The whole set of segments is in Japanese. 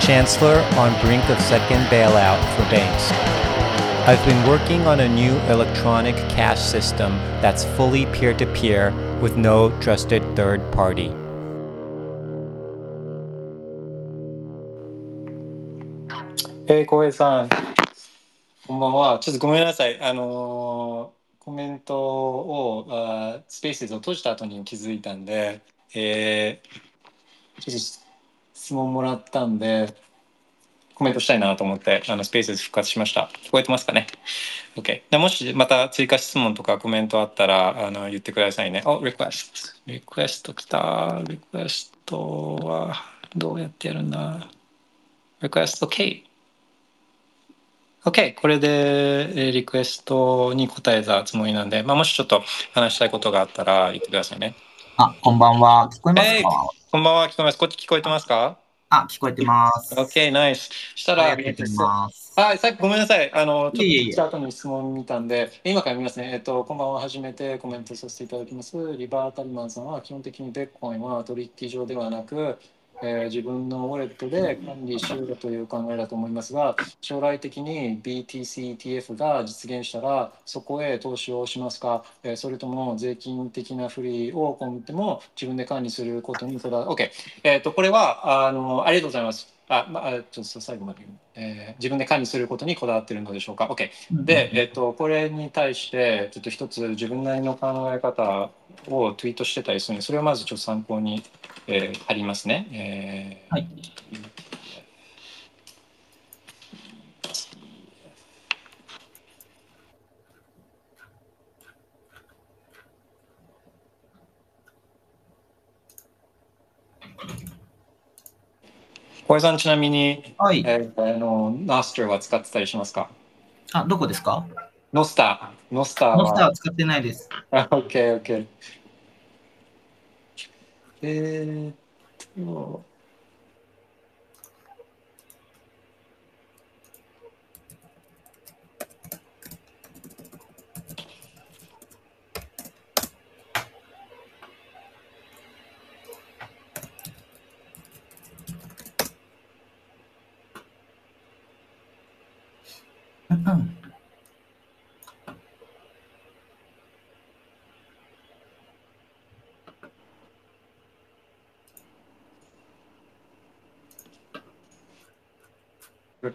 Chancellor on brink of second bailout for banks. I've been working on a new electronic cash system that's fully peer to peer with no trusted third party. えー、浩平さん、こんばんは。ちょっとごめんなさい。あのーコメントを、あースペースを閉じた後に気づいたんで、えーちょっと 質問もらったんで、コメントしたいなと思って、あのスペース復活しました。聞こえてますかね ?OK。でもしまた追加質問とかコメントあったら、あの言ってくださいね。お、リクエスト。リクエスト来た。リクエストはどうやってやるんだ？リクエスト K。OK。これでリクエストに答えたつもりなんで、まあ、もしちょっと話したいことがあったら言ってくださいね。あ、こんばんは。聞こえますえいか、こんばんは。聞こえます。こっち聞こえてますか？あ、聞こえてます。?OK、ナイス。したら、ありがとうございます。はい、さっきごめんなさい。あの、ちょっといえいえいえチャートに質問見たんで、今から見ますね。えっと、こんばんは。初めてコメントさせていただきます。リバータリマンさんは基本的にベッコインは取引所ではなく、えー自分のウォレットで管理しようという考えだと思いますが、将来的に BTC ETF が実現したら、そこへ投資をしますか、えーそれとも税金的な不利を込めても自分で管理することにこだわる。OK。えっと、これは、あの、ありがとうございます。あ、まあ、ちょっと最後までえー自分で管理することにこだわっているのでしょうか？OK。で、えっと、これに対して、ちょっと一つ自分なりの考え方をツイートしてたりするので、それをまずちょっと参考に、えー貼りますね。えーはい。小江さん、ちなみに、はい。えーあの、ノスターは使ってたりしますか？あ、どこですか？ノスター。ノスターは。ノスターは使ってないです。あ、オッケー、オッケー。えーっと、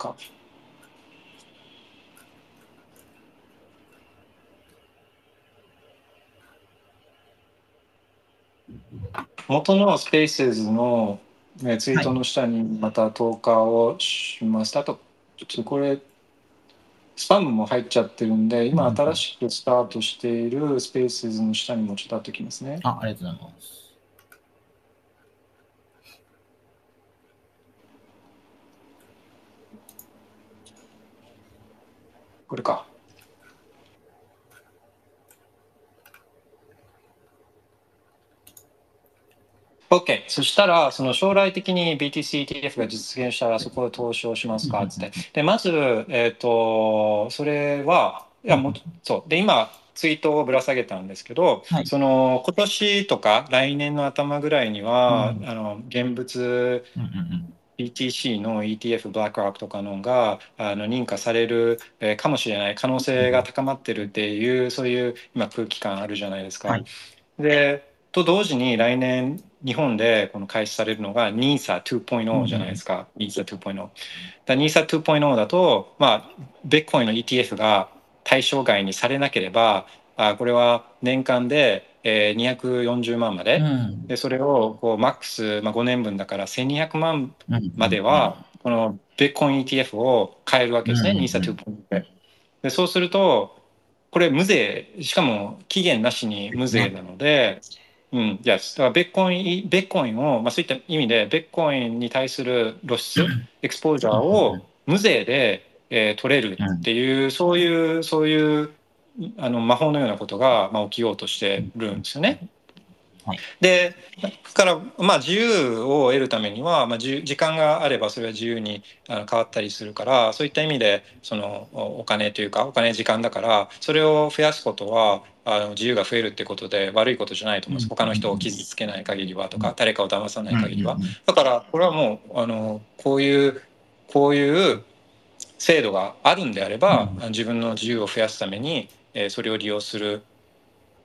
か。元のスペースズの、ね、ツイートの下にまた投下をします。あと、ちょっとこれ、スパムも入っちゃってるんで、今新しくスタートしているスペースズの下にもちょっとあってきますね。あ、ありがとうございます。これか。OK。そしたら、その将来的に BTC ETF が実現したら、そこを投資をしますかつって。で、まず、えっ、と、それは、いや、もう、そう。で、今、ツイートをぶら下げたんですけど、はいその、今年とか来年の頭ぐらいには、うんあの、現物、うんうんうん。BTC の ETF、ブラックロックとかのがあの認可される、えーかもしれない可能性が高まってるっていうそういう今空気感あるじゃないですか。はいでと同時に来年日本でこの開始されるのが NISA2.0 じゃないですか、NISA2.0。だ NISA2.0 だと、まあ、ベッコインの ETF が対象外にされなければあこれは年間で、えー240万まで、うん。でそれをこうマックス、まあ、5年分だから1200万うんまでは、このベッコイン ETF を買えるわけですね、うん。NISA2.0 で。で、そうすると、これ無税、しかも期限なしに無税なので、うん、じゃあ、だからベッコイン、ベッコインを、まあそういった意味で、ベッコインに対する露出、エクスポージャーを無税で、えー取れるっていう、そういうそういうあの魔法のようなことが、まあ、起きようとしてるんですよね。はい。でだから、まあ、自由を得るためには、まあ、時間があればそれは自由にあの変わったりするからそういった意味でそのおお金というかお金時間だからそれを増やすことはあの自由が増えるってことで悪いことじゃないと思うんです。うん。他の人を傷つけない限りはとか誰かを騙さない限りは。だからこれはもうあのこういうこういう制度があるんであれば、うん。自分の自由を増やすために、えーそれを利用する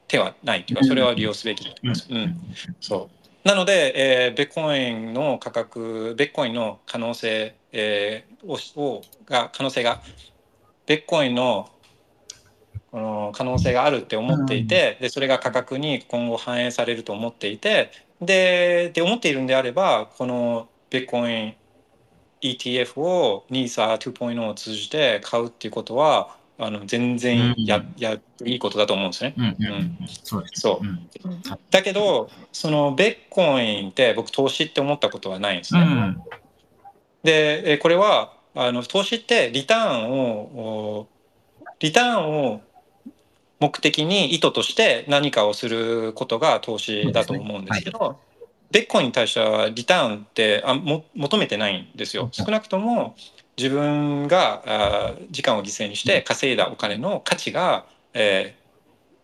手はないといううん。かそれは利用すべきだと思います。うん。そう。なので、えー、ベッコインの価格ベッコインの可能性、えーををが可能性がベッコインのこの可能性があるって思っていて、でそれが価格に今後反映されると思っていてでで思っているんであればこのベッコイン ETF を NISA2.0 を通じて買うっていうことはあの全然や,、うん。やいいことだと思うんですね。うんそうだけどそのベッコインって僕投資って思ったことはないんですね。うん。でえこれはあの投資ってリターンをおリターンを目的に意図として何かをすることが投資だと思うんですけどベッコインに対してはリターンってあも求めてないんですよ。少なくとも自分があ時間を犠牲にして稼いだお金の価値が、えー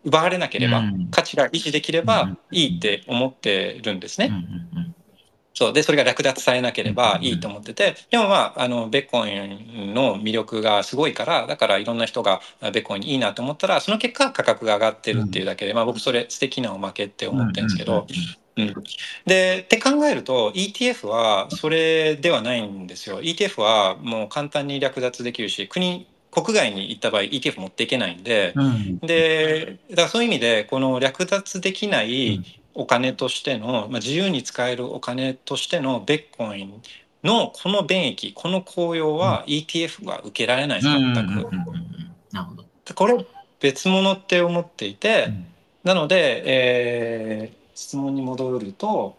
奪われなければ、うん。価値が維持できれうん。ばいいって思ってるんですね。そう。でそれが略奪されなければいいと思っててでもまああのベッコインの魅力がすごいからだからいろんな人があベッコインいいなと思ったらその結果価格が上がってるっていうだけで、まあ、僕それ素敵なおまけって思ってるんですけど、うん、でって考えると ETF はそれではないんですよ。ETF はもう簡単に略奪できるし国国外に行った場合 ETF 持っていけないんで、うん。うんでだからそういう意味でこの略奪できないお金としての、まあ、自由に使えるお金としてのベッコインのこの便益この効用は ETF は受けられないです全く。なるほど。これ別物って思っていて、うん。なので、えー質問に戻ると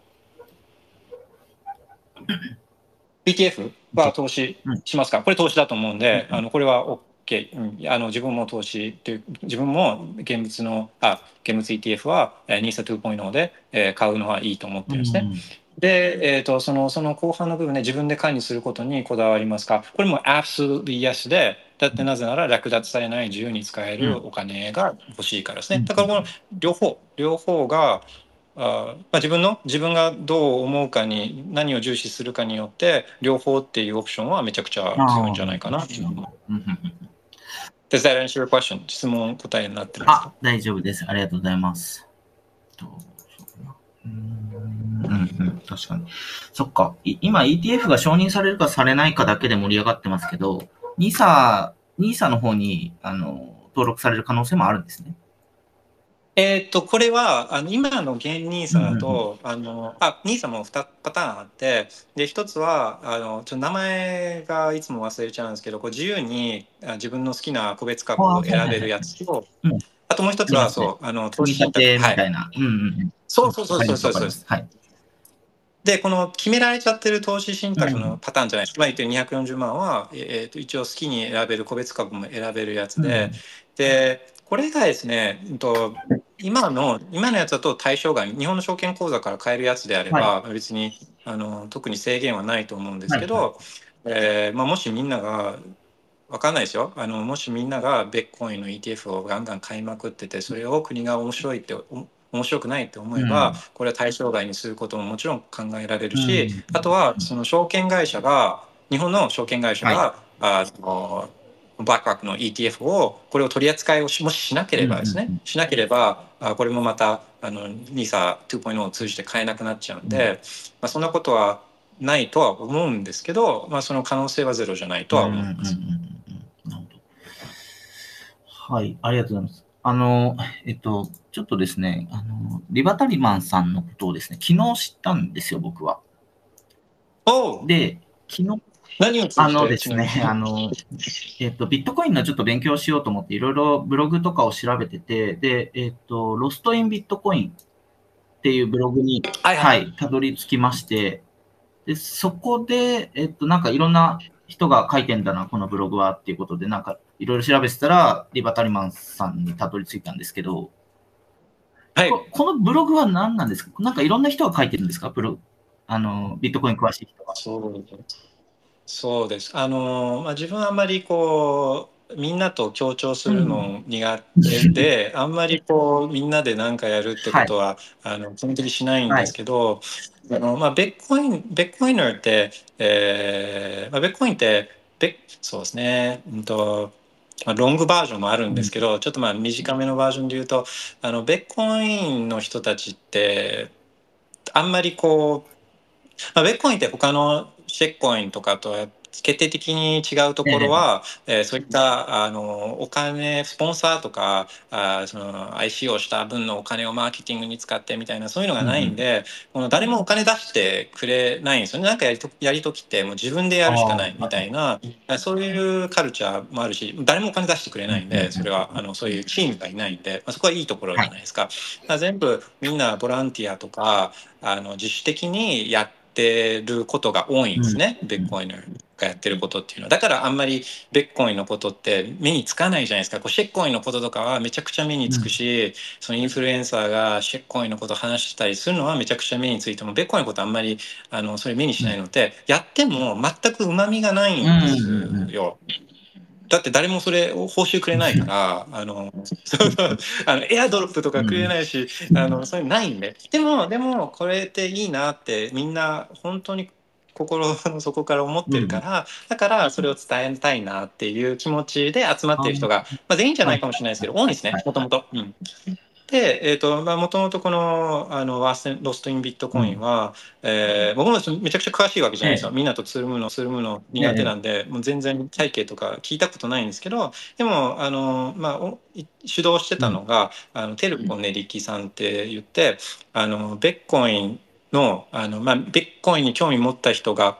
ETF は投資しますか？これ投資だと思うんで、うんあのこれは OK、うん、あの自分も投資という自分も現物のあ現物 ETF はえー NISA2.0 で、えー買うのはいいと思ってるんですね。で、えー、とそのその後半の部分で自分で管理することにこだわりますか？これも absolutely yes でだってなぜなら略奪されない自由に使えるお金が欲しいからですね、うん。だからこの両方両方があーまあ、自分の自分がどう思うかに何を重視するかによって両方っていうオプションはめちゃくちゃ強いんじゃないかな。うんうんうんうん Does that answer your question? 質問答えになってるんですあか、大丈夫です。ありがとうございます。とそうだなうーんうんうん、確かに。そっか。い今 ETF が承認されるかされないかだけで盛り上がってますけど、NISA、NISA の方にあの登録される可能性もあるんですね。えーっとこれはあの今の現 NISA だと、あのあ NISA も2パターンあってで一つはあのちょっと名前がいつも忘れちゃうんですけどこう自由にあ自分の好きな個別株を選べるやつとうん。あともう一つはそうあの取り立てみはい、たいな。うんうんうん。そうそうそうそうそう。はい。でこの決められちゃってる投資信託のパターンじゃないですか、まあ、言ってる240万は、えー、と一応好きに選べる個別株も選べるやつで、でこれがですね、うんと今の今のやつだと対象外日本の証券口座から買えるやつであれば、別にあの特に制限はないと思うんですけど、はえーまあ、もしみんながわかんないですよ。あのもしみんながベッコインの ETF をガンガン買いまくっててそれを国が面白いってお面白くないって思えば、うん。これは対象外にすることももちろん考えられるし、うん。あとはその証券会社が日本の証券会社が、あのブラックロックの ETF をこれを取り扱いをしもししなければですね、しなければあこれもまたあの NISA2.0 を通じて買えなくなっちゃうんで、まあ、そんなことはないとは思うんですけど、まあ、その可能性はゼロじゃないとは思います。はい、ありがとうございます。あの、えっと、ちょっとですね、あの、リバタリマンさんのことをですね、昨日知ったんですよ、僕は。おうで、昨日、何をあのですねあの、えっと、ビットコインのちょっと勉強しようと思って、いろいろブログとかを調べてて、で、えっと、ロストインビットコインっていうブログに、はいははいい、たどり着きまして、で、そこで、えっと、なんかいろんな人が書いてんだな、このブログはっていうことで、なんかいろいろ調べてたら、リバタリマンさんにたどり着いたんですけど、はい。ここのブログは何なんですか？なんかいろんな人が書いてるんですか？ブログ。あの、ビットコイン詳しい人が。そうそうです。あの、まあ、自分はあんまりこう、みんなと協調するの苦手で、あんまりこう、みんなで何かやるってことは、あの、基本的にしないんですけど、あの、まあ、ベッコイン、ベッコイナーって、えーまあ、ベッコインって、ベそうですね、うんと、まあ、ロングバージョンもあるんですけど、ちょっとまあ短めのバージョンで言うと、あの、ベッコインの人たちって、あんまりこう、まあ、ベッコインって他のシェッコインとかとは決定的に違うところは、えーそういったあのお金スポンサーとかあーその IC をした分のお金をマーケティングに使ってみたいなそういうのがないんで、この誰もお金出してくれないんですよね。なんかやりとやりときってもう自分でやるしかないみたいなそういうカルチャーもあるし誰もお金出してくれないんでそれはあのそういうチームがいないんで、まあ、そこはいいところじゃないですか。だから全部みんなボランティアとかあの自主的にやってることが多いんですね、ベッコインがやってることっていうのは。だからあんまりベッコインのことって目につかないじゃないですか。こうシェッコインのこととかはめちゃくちゃ目につくし、そのインフルエンサーがシェッコインのことを話したりするのはめちゃくちゃ目についてもベッコインのことあんまりあのそれ目にしないので、やっても全くうまみがないんですよ。だって誰もそれを報酬くれないから、あの、そうそうあのエアドロップとかくれないし、あの、そういうのないんで。でも、でも、これっていいなって、みんな本当に心の底から思ってるから、だからそれを伝えたいなっていう気持ちで集まってる人が、まあ、全員じゃないかもしれないですけど、多いですね、もともと。うんで、えっ、と、まあ、もともとこの、あの、ワースロストインビットコインは、えー僕もめちゃくちゃ詳しいわけじゃないですよ。みんなとつるむの、つるむの苦手なんで、もう全然背景とか聞いたことないんですけど、でも、あの、まあ、おい主導してたのが、あの、テルコネリキさんって言って、あの、ベッコインの、あの、まあ、ベッコインに興味持った人が、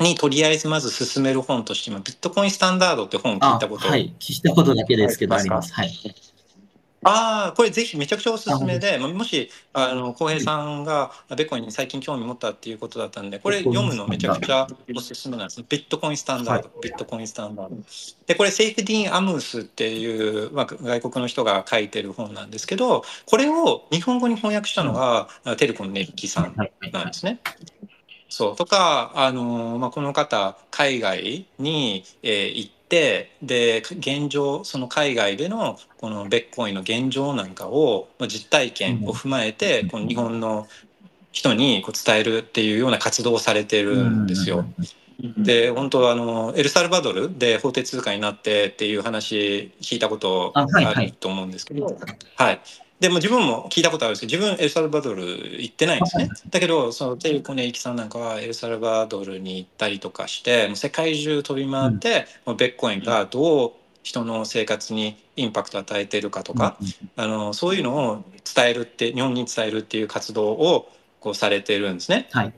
にとりあえずまず進める本として、今、ビットコインスタンダードって本聞あいたことはい。聞いたことだけですけど、はいあります。はい。ああ、これぜひめちゃくちゃおすすめで、まもし、あの、浩平さんがベッコインに最近興味持ったっていうことだったんで、これ読むのめちゃくちゃおすすめなんです。ビットコインスタンダード、ビットコインスタンダード。で、これセイフディーン・アムースっていう、まあ、外国の人が書いてる本なんですけど、これを日本語に翻訳したのが、テルコのネッキさんはい。なんですね。そうとか、あのまあ、この方海外に、えー行ってで現状その海外でのこのベッコインの現状なんかをまあ実体験を踏まえて、この日本の人にこう伝えるっていうような活動をされてるんですよ。で本当あのエルサルバドルで法定通貨になってっていう話聞いたことあると思うんですけど、はいでも自分も聞いたことあるんですけど自分エルサルバドル行ってないんですね。だけどそのテルコネイキさんなんかはエルサルバドルに行ったりとかしてもう世界中飛び回って、もうベッコインがどう人の生活にインパクトを与えているかとか、あのそういうのを伝えるって日本に伝えるっていう活動をこうされてるんですね。はい。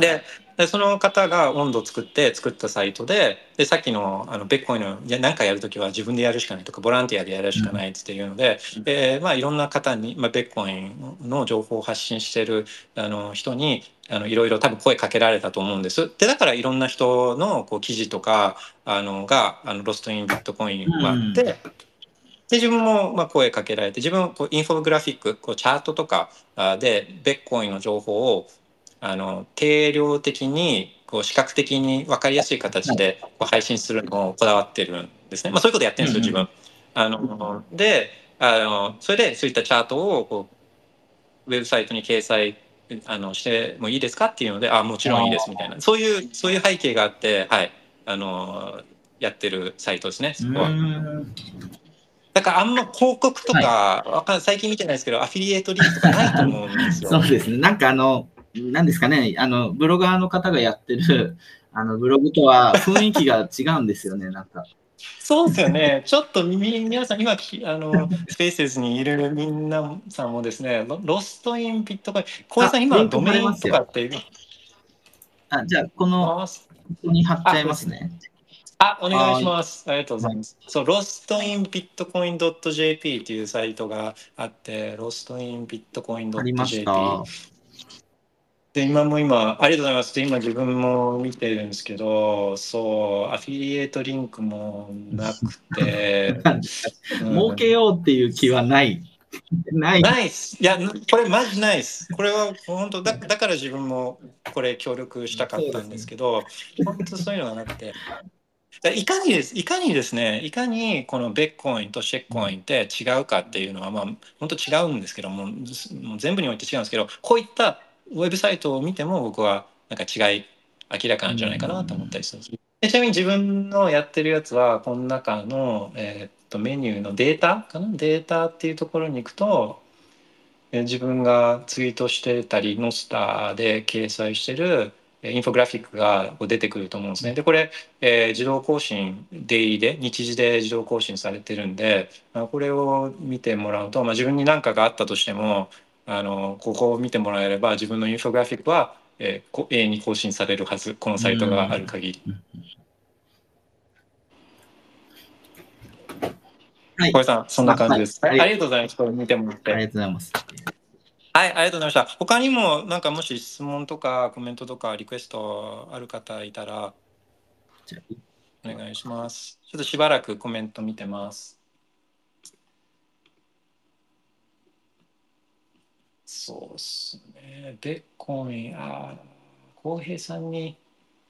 ででその方が温度を作って作ったサイトででさっきのあのベッコインの何かやるときは自分でやるしかないとかボランティアでやるしかないっていうので、でまあ、いろんな方に、まあ、ベッコインの情報を発信してるあの人にあのいろいろ多分声かけられたと思うんです。でだからいろんな人のこう記事とかあのがあのロストインビットコインもあって。で自分もまあ声かけられて自分こうインフォグラフィックこうチャートとかあでベッコインの情報をあの定量的にこう視覚的に分かりやすい形でこう配信するのをこだわってるんですね。まあ、そういうことやってるんですよ自分。あのであのそれでそういったチャートをこうウェブサイトに掲載あのしてもいいですかっていうのであもちろんいいですみたいなそういうそういう背景があってはいあのやってるサイトですねそこは。だからあんま広告とか、わかん最近見てないですけどアフィリエイトリンクとかないと思うんですよ。そうですね。なんかあの、なんですかね、あの、ブロガーの方がやってる、あの、ブログとは雰囲気が違うんですよね、なんか。そうですよね。ちょっとみ皆さん今きあのスペースズにいるみんなさんもですね、ロロストインビットコイン、小林さん今ドメインとかってあ、じゃあ、この、あここに貼っちゃいますね。あ、お願いします。ありがとうございます。そう、ロストインビットコイン .jp っていうサイトがあって、ロストインビットコイン .jp。た。で今も今ありがとうございますで今自分も見てるんですけどそうアフィリエイトリンクもなくて、う ん儲けようっていう気はない。ない。ナイスいやこれマジナイスこれは本当だだから自分もこれ協力したかったんですけど本当そういうのがなくてだいかにですいかにですねいかにこのベッコインとシェッコインって違うかっていうのはまあ本当違うんですけどももう全部において違うんですけどこういったウェブサイトを見ても僕はなんか違い明らかなんじゃないかなと思ったりするんですでちなみに自分のやってるやつはこの中の、えーっとメニューのデータかな？データっていうところに行くとえー自分がツイートしてたりノスターで掲載してるえーインフォグラフィックが出てくると思うんですね。でこれ、えー自動更新デイで日時で自動更新されてるんであこれを見てもらうと、まあ、自分に何かがあったとしてもあのここを見てもらえれば自分のインフォグラフィックは、えーこ永遠に更新されるはずこのサイトがある限り。はい小。江さんそんな感じです。あはいありがとうございます。これ見てもらって。ありがとうございます。はい、ありがとうございました。他にもなんかもし質問とかコメントとかリクエストある方いたらお願いします。ちょっとしばらくコメント見てます。そうっすね。ベッコイン、ああ、浩平さんに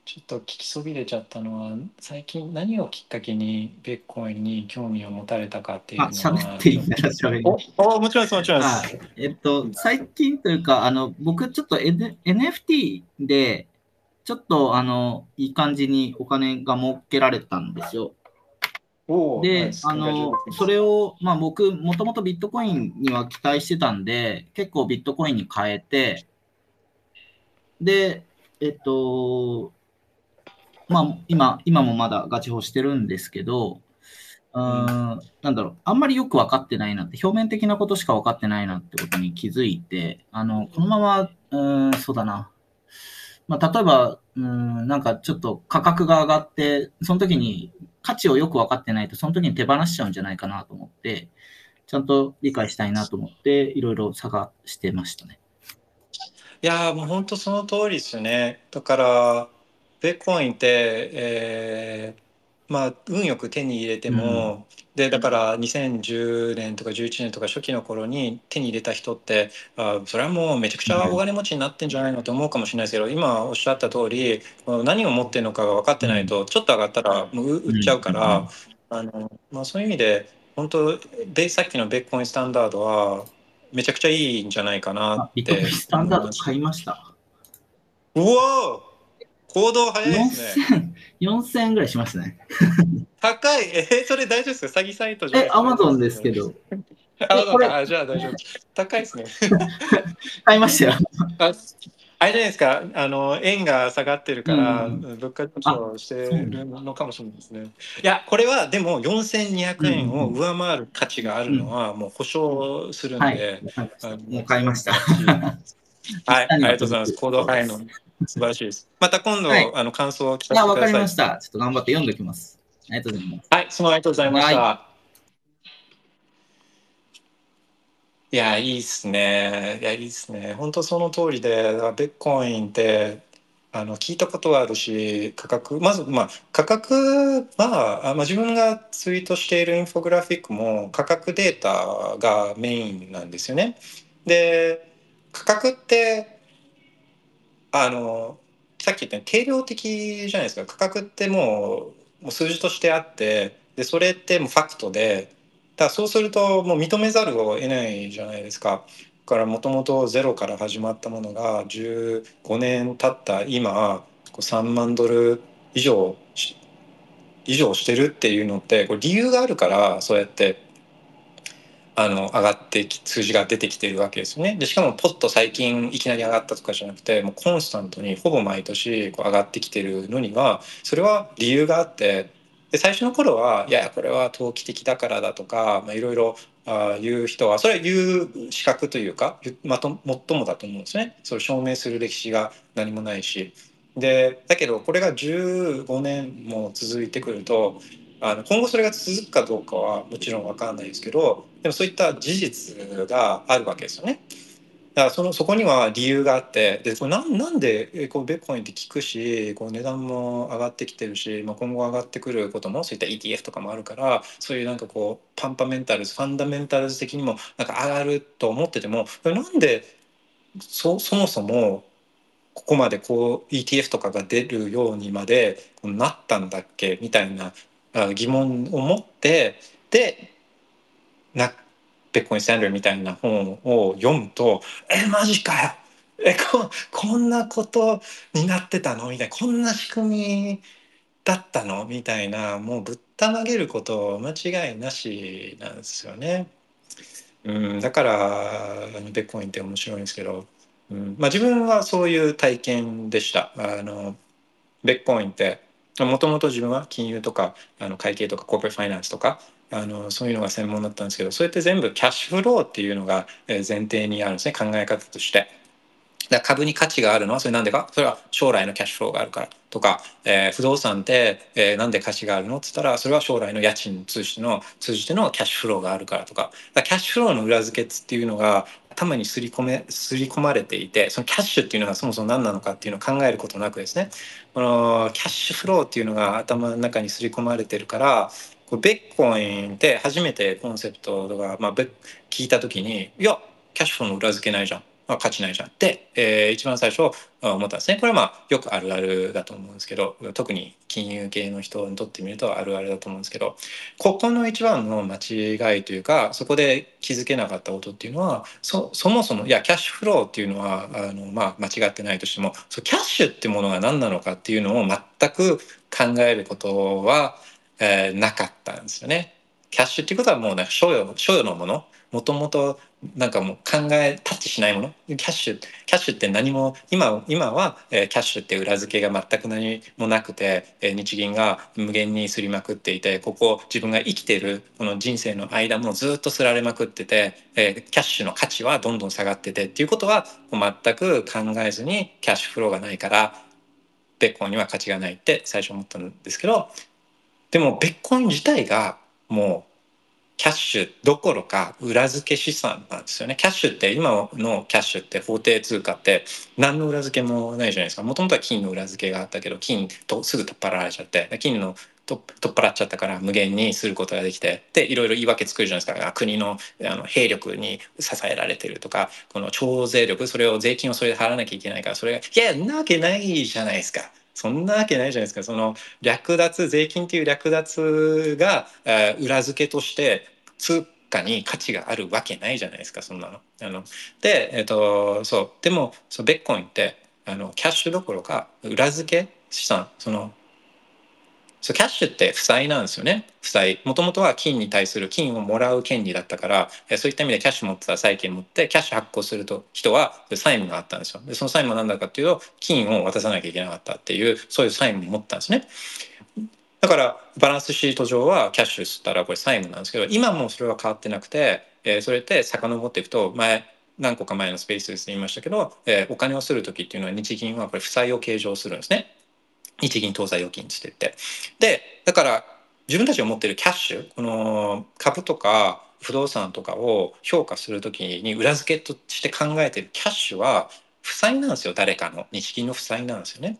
ちょっと聞きそびれちゃったのは、最近何をきっかけにベッコインに興味を持たれたかっていうのあ、は。喋っていいなら喋りおおもちろんです、もちろんであす。えっと、最近というか、あの、僕ちょっと、N、NFT で、ちょっと、あの、いい感じにお金が儲けられたんですよ。であの、それを、まあ僕、もともとビットコインには期待してたんで、結構ビットコインに変えて、で、えっと、まあ今、今もまだガチホしてるんですけど、うーん、なんだろう、あんまりよく分かってないなって、表面的なことしか分かってないなってことに気づいて、あの、このまま、うーん、そうだな。まあ、例えば、うーん、なんかちょっと価格が上がって、その時に価値をよく分かってないと、その時に手放しちゃうんじゃないかなと思って、ちゃんと理解したいなと思って、いろいろ探してましたね。いやもう本当その通りですね。だからベッコインって、えーまあ運よく手に入れても、でだから2010年とか11年とか初期の頃に手に入れた人ってあそれはもうめちゃくちゃお金持ちになってんじゃないのと思うかもしれないですけど今おっしゃった通り何を持ってるのかが分かってないとちょっと上がったらもう売売っちゃうから、あのまあ、そういう意味で本当でさっきのベッコインスタンダードはめちゃくちゃいいんじゃないかなっあビットコインてスタンダード買いました。うわー行動早いですね。4000、4000円ぐらいしますね。高い。えーそれ大丈夫ですか？詐欺サイトじゃえ、アマゾンですけ。ど。アマゾンこれか。あじゃあ大丈夫。高いですね。買いましたよ。ああれじゃないですか、あの円が下がってるから、うん物価上昇してるのかもしれないですね。いや、これはでも4200円を上回る価値があるのはもう保証するんで、もう買いました。はい、ありがとうございます。行動早いの素晴らしいです。また今度、はいあの感想を聞かせてください。かりました。ちょっと頑張って読んでおきます。ありがとうございます。はい、そのありがとうございました。いや、いいっすね。いや、いいっすね。本当その通りで、だからベッコインって、あの、聞いたことはあるし、価格、まず、まあ、価格は、あまあ、自分がツイートしているインフォグラフィックも価格データがメインなんですよね。で、価格って、あの、さっき言ったように定量的じゃないですか。価格ってもう、もう数字としてあってでそれってもうファクトでだそうするともう認めざるを得ないじゃないですか。だからもともとゼロから始まったものが15年経った今こう3万ドル以上以上してるっていうのってこれ理由があるからそうやってあの上がってき数字が出てきてるわけですよね。でしかもポッと最近いきなり上がったとかじゃなくてもうコンスタントにほぼ毎年こう上がってきてるのにはそれは理由があってで最初の頃はいやこれは投機的だからだとかいろいろ言う人はそれは言う資格というかゆまと最もだと思うんですね。それ証明する歴史が何もないし。でだけどこれが15年も続いてくるとあの今後それが続くかどうかはもちろん分かんないですけどでもそういった事実があるわけですよね。だからそのそこには理由があってでこれなんなんでこうベッコインって聞くしこう値段も上がってきてるし、まあ、今後上がってくることもそういった ETF とかもあるからそういうなんかこうパンパメンタルズファンダメンタルズ的にもなんか上がると思っててもなんでそそもそもここまでこう ETF とかが出るようにまでなったんだっけみたいな疑問を持ってでなベッコイン・スタンダーみたいな本を読むと「えマジかよえここんなことになってたの?」みたいな「こんな仕組みだったの?」みたいなもうぶったまげること間違いなしなんですよね。うん、だからベッコインって面白いんですけど、うんまあ、自分はそういう体験でした。あのベッコインってもともと自分は金融とかあの会計とかコーポレートファイナンスとかあのそういうのが専門だったんですけどそれって全部キャッシュフローっていうのが前提にあるんですね考え方として。だ株に価値があるのはそれなんでか？それは将来のキャッシュフローがあるからとか、えー、不動産って、え、なんで価値があるの？っつったらそれは将来の家賃通じての通じてのキャッシュフローがあるからとか。かキャッシュフローの裏付けっていうのが頭にすり込めすり込まれていてそのキャッシュっていうのがそもそも何なのかっていうのを考えることなくですね。このキャッシュフローっていうのが頭の中にすり込まれてるからこれベッコインって初めてコンセプトが、まあ、聞いた時にいやキャッシュフローの裏付けないじゃん、まあ、価値ないじゃん。って、えー、一番最初思ったんですね。これはまあよくあるあるだと思うんですけど特に金融系の人にとってみるとあるあるだと思うんですけどここの一番の間違いというかそこで気づけなかったことっていうのはそそもそもいやキャッシュフローっていうのはあの、まあ、間違ってないとしてもそキャッシュってものが何なのかっていうのを全く考えることはえー、なかったんですよね。キャッシュっていうことはもうなんか所有所有のものもともとなんかもう考えタッチしないものキャッシュキャッシュって何も今今は、えー、キャッシュって裏付けが全く何もなくて、えー、日銀が無限にすりまくっていてここ自分が生きてるこの人生の間もずっとすられまくってて、えー、キャッシュの価値はどんどん下がっててっていうことは全く考えずにキャッシュフローがないからベッコンには価値がないって最初思ったんですけどでもベッコイン自体がもうキャッシュどころか裏付け資産なんですよね。キャッシュって今のキャッシュって法定通貨って何の裏付けもないじゃないですか。もともとは金の裏付けがあったけど金とすぐ取っ払われちゃって金の取っ払っちゃったから無限にすることができてでいろいろ言い訳作るじゃないですか国のあの兵力に支えられてるとかこの徴税力それを税金をそれで払わなきゃいけないからそれがいやなわけないじゃないですか。そんなわけないじゃないですか。その略奪税金っていう略奪が、えー、裏付けとして通貨に価値があるわけないじゃないですか。そんなの。あので、えーと、そう。でもそうベッコインってあのキャッシュどころか裏付け資産そのそうキャッシュって負債なんですよね。負債。もともとは金に対する金をもらう権利だったからそういった意味でキャッシュ持ってた債権持ってキャッシュ発行すると人は債務があったんですよ。でその債務は何だかっていうと金を渡さなきゃいけなかったっていうそういう債務を持ったんですね。だからバランスシート上はキャッシュ吸ったらこれ債務なんですけど今もそれは変わってなくて、え、それって遡っていくと前何個か前のスペースで言いましたけど、え、お金をする時っていうのは日銀はこれ負債を計上するんですね。日銀当座預金って言って。で、だから自分たちが持ってるキャッシュ、この株とか不動産とかを評価するときに裏付けとして考えてるキャッシュは負債なんですよ、誰かの。日銀の負債なんですよね。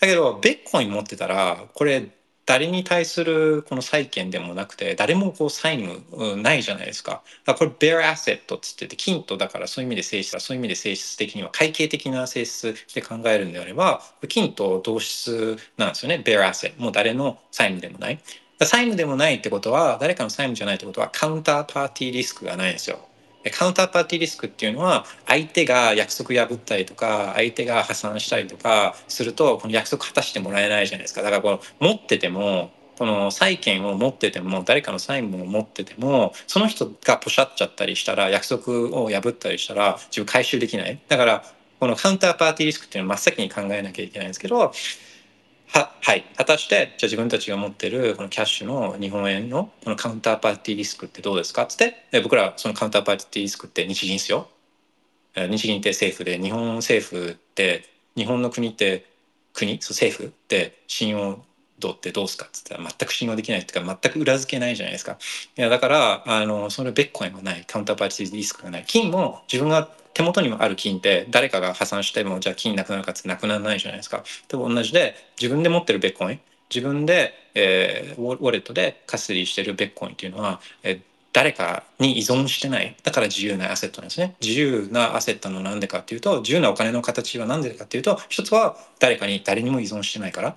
だけど、ベッコイン持ってたら、これ誰に対するこの債権でもなくて誰もこう債務ないじゃないですか。だかこれ bare asset っつってて金とだからそういう意味で性質はそういう意味で性質的には会計的な性質で考えるんであれば金と同質なんですよね bare asset もう誰の債務でもない。債務でもないってことは誰かの債務じゃないってことはカウンターパーティーリスクがないんですよ。カウンターパーティーリスクっていうのは相手が約束破ったりとか相手が破産したりとかするとこの約束果たしてもらえないじゃないですか。だからこの持っててもこの債権を持ってても誰かの債務を持っててもその人がポシャっちゃったりしたら約束を破ったりしたら自分回収できない。だからこのカウンターパーティーリスクっていうのを真っ先に考えなきゃいけないんですけどははい。果たしてじゃあ自分たちが持ってるこのキャッシュの日本円のこのカウンターパーティーリスクってどうですか？っつって僕らそのカウンターパーティーリスクって日銀ですよ。日銀って政府で日本政府って日本の国って国？そう政府って信用度ってどうすか？っつったら全く信用できないっていうか全く裏付けないじゃないですか。いやだからあのそれベッコインがないカウンターパーティーリスクがない。金も自分が手元にもある金って誰かが破産してもじゃあ金なくなるかってなくならないじゃないですか。と同じで自分で持ってるベッコイン自分で、えー、ウォレットでカスリーしてるベッコインっていうのは、えー、誰かに依存してないだから自由なアセットなんですね自由なアセットのなんでかっていうと自由なお金の形は何でかっていうと一つは誰かに誰にも依存してないから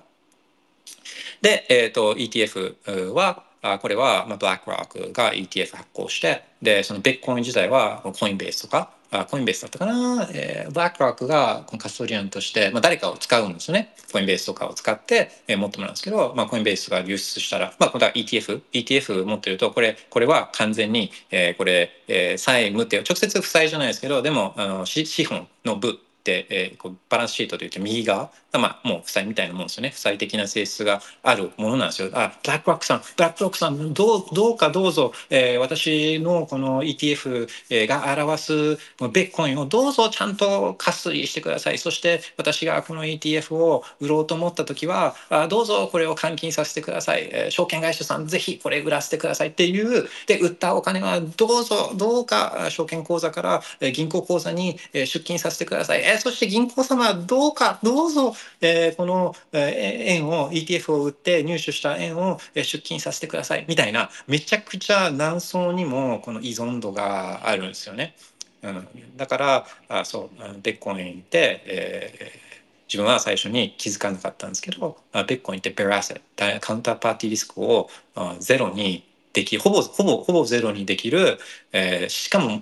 で、えーと、ETF はあこれは、まあ、ブラックロックが ETF 発行してでそのベッコイン自体はコインベースとかあコインベースだったかな、えー、ブラックロックがこのカストリアンとして、まあ、誰かを使うんですよね。コインベースとかを使って、えー、持ってもらうんですけど、まあ、コインベースが流出したら、まあ、これは ETF、ETF 持ってると、これ、これは完全に、えー、これ、えー、債務って直接負債じゃないですけど、でも、あの資本の部って、えー、こうバランスシートといって右側、まあ、もう負債みたいなもんですよね。負債的な性質があるものなんですよ。あブラックロックさん。ブラックロックさんどうどうかどうぞ、えー、私のこの ETF が表すベッコインをどうぞちゃんと加水してください。そして私がこの ETF を売ろうと思った時はあどうぞこれを換金させてください、えー、証券会社さんぜひこれ売らせてくださいっていう。で売ったお金はどうぞどうか証券口座から銀行口座に出金させてください。えー、そして銀行様どうかどうぞ、えー、この、円を ETF を売って入手した円を出金させてくださいみたいなめちゃくちゃ何層にもこの依存度があるんですよね。うん、だからあそうベッコインって、えー自分は最初に気づかなかったんですけど、ベッコインってベラセカウンターパーティーリスクをゼロにできほぼほぼほぼゼロにできる、えー、しかも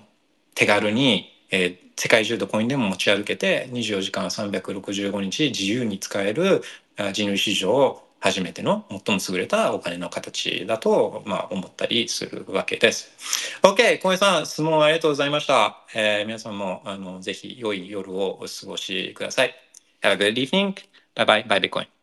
手軽にえー、世界中どこにでも持ち歩けて24時間365日自由に使える人類史上初めての最も優れたお金の形だと、まあ、思ったりするわけです。OK、小江さん、質問ありがとうございました。えー、皆さんもあのぜひ良い夜をお過ごしください。Have a good evening. Bye bye. Bye Bitcoin.